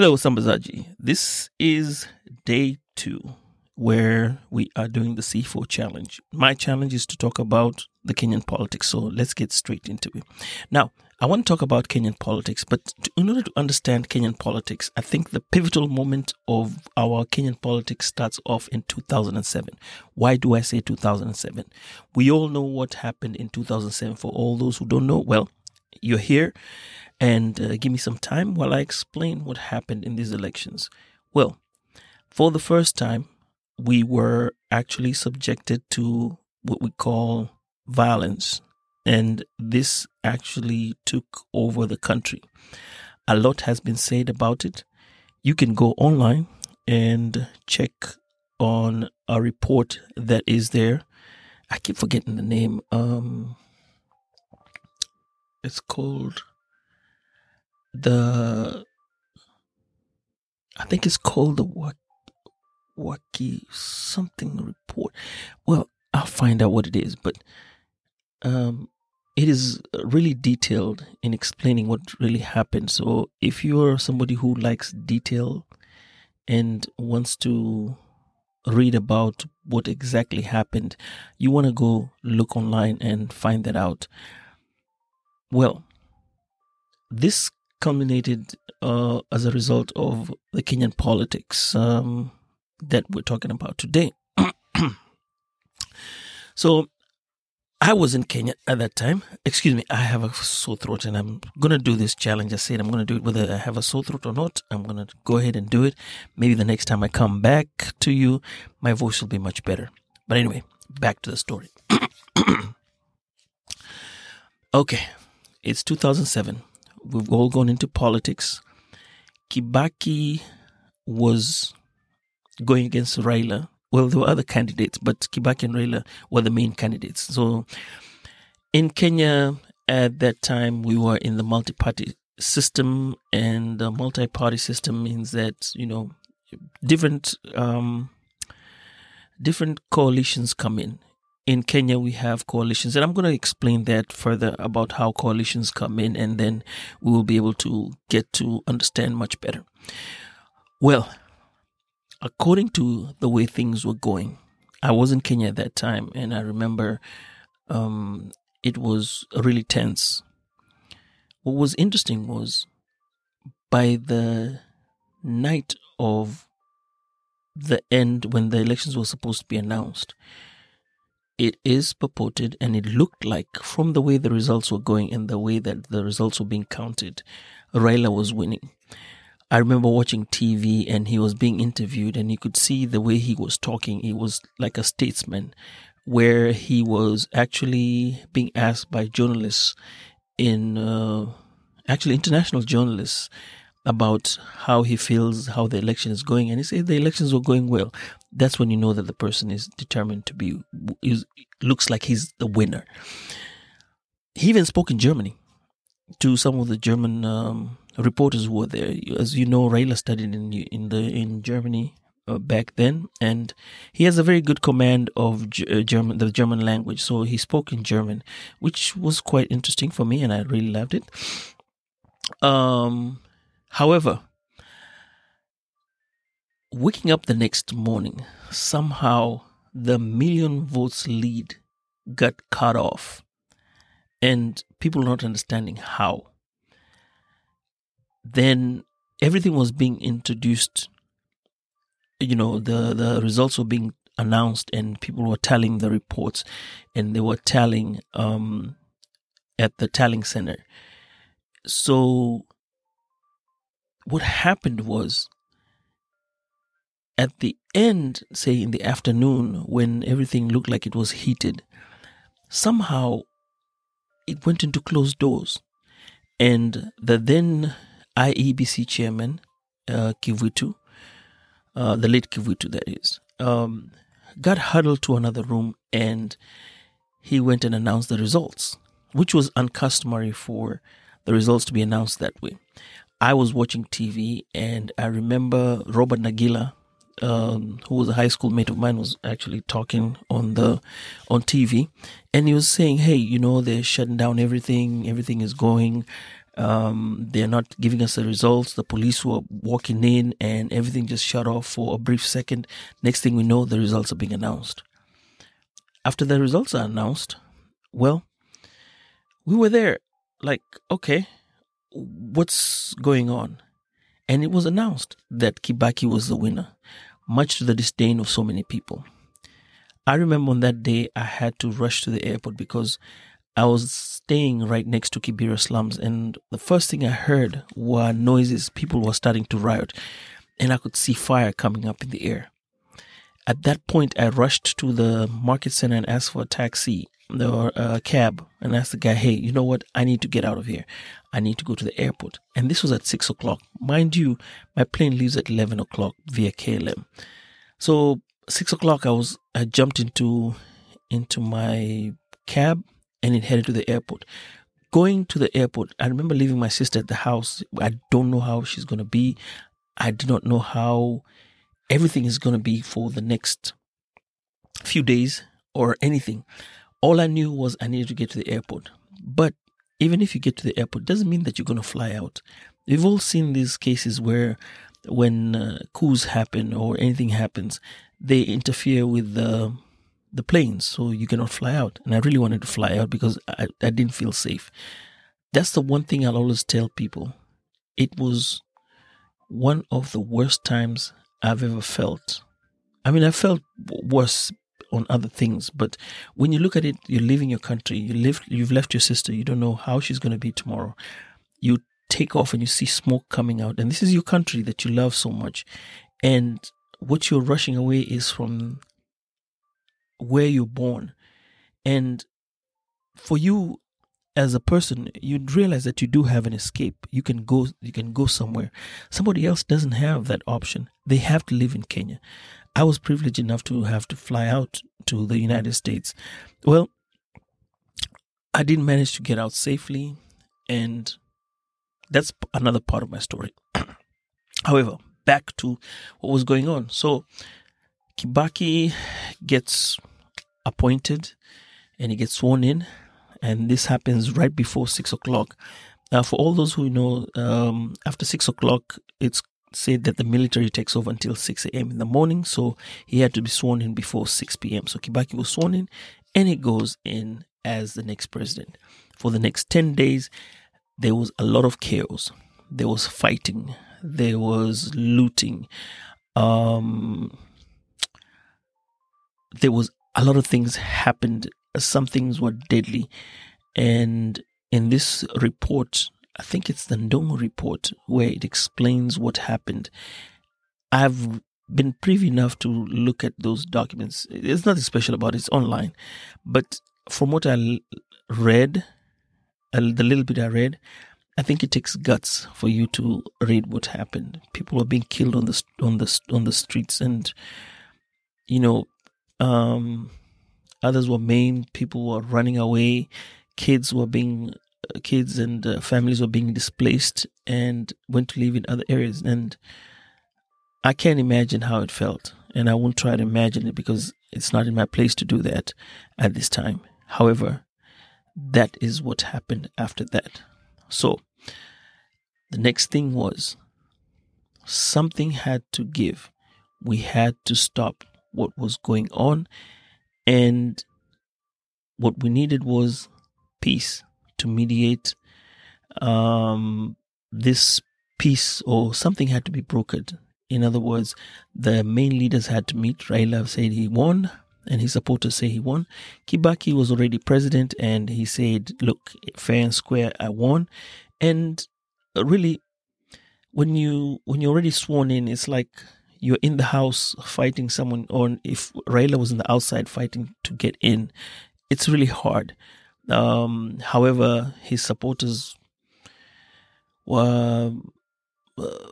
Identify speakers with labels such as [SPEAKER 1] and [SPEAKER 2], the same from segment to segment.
[SPEAKER 1] Hello, Sambazaji. This is day two where we are doing the C4 challenge. My challenge is to talk about the Kenyan politics. So let's get straight into it. Now, I want to talk about Kenyan politics, but in order to understand Kenyan politics, I think the pivotal moment of our Kenyan politics starts off in 2007. Why do I say 2007? We all know what happened in 2007. For all those who don't know, well, you're here and uh, give me some time while I explain what happened in these elections. Well, for the first time, we were actually subjected to what we call violence, and this actually took over the country. A lot has been said about it. You can go online and check on a report that is there. I keep forgetting the name. Um, it's called the I think it's called the Waki something report. Well, I'll find out what it is, but um it is really detailed in explaining what really happened. So if you're somebody who likes detail and wants to read about what exactly happened, you want to go look online and find that out. Well, this culminated uh, as a result of the Kenyan politics um, that we're talking about today. so I was in Kenya at that time. Excuse me, I have a sore throat and I'm going to do this challenge. I said I'm going to do it whether I have a sore throat or not. I'm going to go ahead and do it. Maybe the next time I come back to you, my voice will be much better. But anyway, back to the story. okay, it's 2007 we've all gone into politics. Kibaki was going against Raila. Well, there were other candidates, but Kibaki and Raila were the main candidates. So in Kenya at that time, we were in the multi party system, and the multi party system means that, you know, different. Um, different coalitions come in in Kenya, we have coalitions, and I'm going to explain that further about how coalitions come in, and then we will be able to get to understand much better. Well, according to the way things were going, I was in Kenya at that time, and I remember um, it was really tense. What was interesting was by the night of the end, when the elections were supposed to be announced, it is purported and it looked like from the way the results were going and the way that the results were being counted, Raila was winning. I remember watching TV and he was being interviewed and you could see the way he was talking. He was like a statesman where he was actually being asked by journalists in, uh, actually international journalists about how he feels, how the election is going. And he said the elections were going well that's when you know that the person is determined to be is looks like he's the winner. He even spoke in germany to some of the german um, reporters who were there. As you know Raila studied in in the in germany uh, back then and he has a very good command of G- uh, german the german language. So he spoke in german which was quite interesting for me and i really loved it. Um however waking up the next morning, somehow the million votes lead got cut off, and people not understanding how. Then everything was being introduced. You know, the the results were being announced, and people were telling the reports, and they were telling um, at the tallying center. So, what happened was at the end, say in the afternoon, when everything looked like it was heated, somehow it went into closed doors. And the then IEBC chairman, uh, Kivuitu, uh, the late Kivuitu, that is, um, got huddled to another room and he went and announced the results, which was uncustomary for the results to be announced that way. I was watching TV and I remember Robert Nagila, um, who was a high school mate of mine, was actually talking on the on TV, and he was saying, "Hey, you know, they're shutting down everything. Everything is going. Um, they're not giving us the results. The police were walking in, and everything just shut off for a brief second. Next thing we know, the results are being announced. After the results are announced, well, we were there. Like, okay, what's going on?" And it was announced that Kibaki was the winner much to the disdain of so many people. I remember on that day I had to rush to the airport because I was staying right next to Kibera slums, and the first thing I heard were noises. People were starting to riot, and I could see fire coming up in the air. At that point, I rushed to the market center and asked for a taxi or a uh, cab and asked the guy, hey, you know what? I need to get out of here. I need to go to the airport. And this was at six o'clock. Mind you, my plane leaves at 11 o'clock via KLM. So six o'clock, I was, I jumped into, into my cab and it headed to the airport. Going to the airport, I remember leaving my sister at the house. I don't know how she's going to be. I do not know how everything is going to be for the next few days or anything. All I knew was I needed to get to the airport. But even if you get to the airport, doesn't mean that you're going to fly out. We've all seen these cases where when uh, coups happen or anything happens, they interfere with the the planes, so you cannot fly out. And I really wanted to fly out because I, I didn't feel safe. That's the one thing I'll always tell people. It was one of the worst times I've ever felt. I mean, I felt worse on other things. But when you look at it, you're leaving your country. You live, you've left your sister. You don't know how she's going to be tomorrow. You take off and you see smoke coming out, and this is your country that you love so much, and what you're rushing away is from where you're born, and for you as a person, you'd realize that you do have an escape. You can go, you can go somewhere. Somebody else doesn't have that option. They have to live in Kenya. I was privileged enough to have to fly out to the United States. Well, I didn't manage to get out safely, and that's another part of my story. However, back to what was going on. So, Kibaki gets appointed and he gets sworn in, and this happens right before six o'clock. Now, for all those who know, um, after six o'clock, it's said that the military takes over until 6 a.m. in the morning, so he had to be sworn in before 6 p.m. So Kibaki was sworn in and he goes in as the next president. For the next 10 days, there was a lot of chaos. There was fighting, there was looting, um, there was a lot of things happened. Some things were deadly. And in this report, I think it's the Ndongo report where it explains what happened. I've been privy enough to look at those documents. There's nothing special about it, it's online. But from what I read, the little bit I read, I think it takes guts for you to read what happened. People were being killed on the on the on the streets, and you know, um, others were maimed. People were running away. Kids were being kids and uh, families were being displaced and went to live in other areas. And I can't imagine how it felt. And I won't try to imagine it because it's not in my place to do that at this time. However, that is what happened after that. So the next thing was something had to give. We had to stop what was going on. And what we needed was peace to mediate um, this peace or something had to be brokered. In other words, the main leaders had to meet. Raila said he won, and his supporters say he won. Kibaki was already president, and he said, "Look, fair and square, I won." And really, when you when you're already sworn in, it's like you're in the house fighting someone, or if Raila was in the outside fighting to get in, it's really hard. Um, however, his supporters were uh,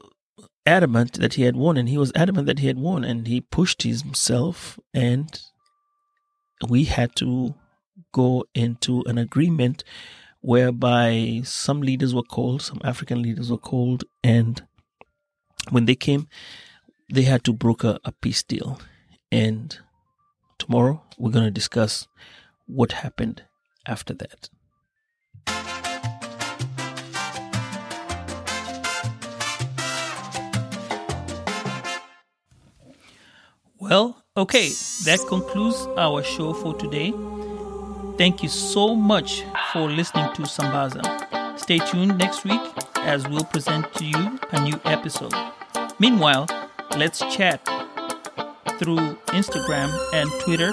[SPEAKER 1] adamant that he had won, and he was adamant that he had won, and he pushed himself, and we had to go into an agreement whereby some leaders were called, some African leaders were called, and when they came, they had to broker a peace deal. And tomorrow we're going to discuss what happened after that. Well, okay, that concludes our show for today. Thank you so much for listening to Sambaza. Stay tuned next week as we'll present to you a new episode. Meanwhile, let's chat through Instagram and Twitter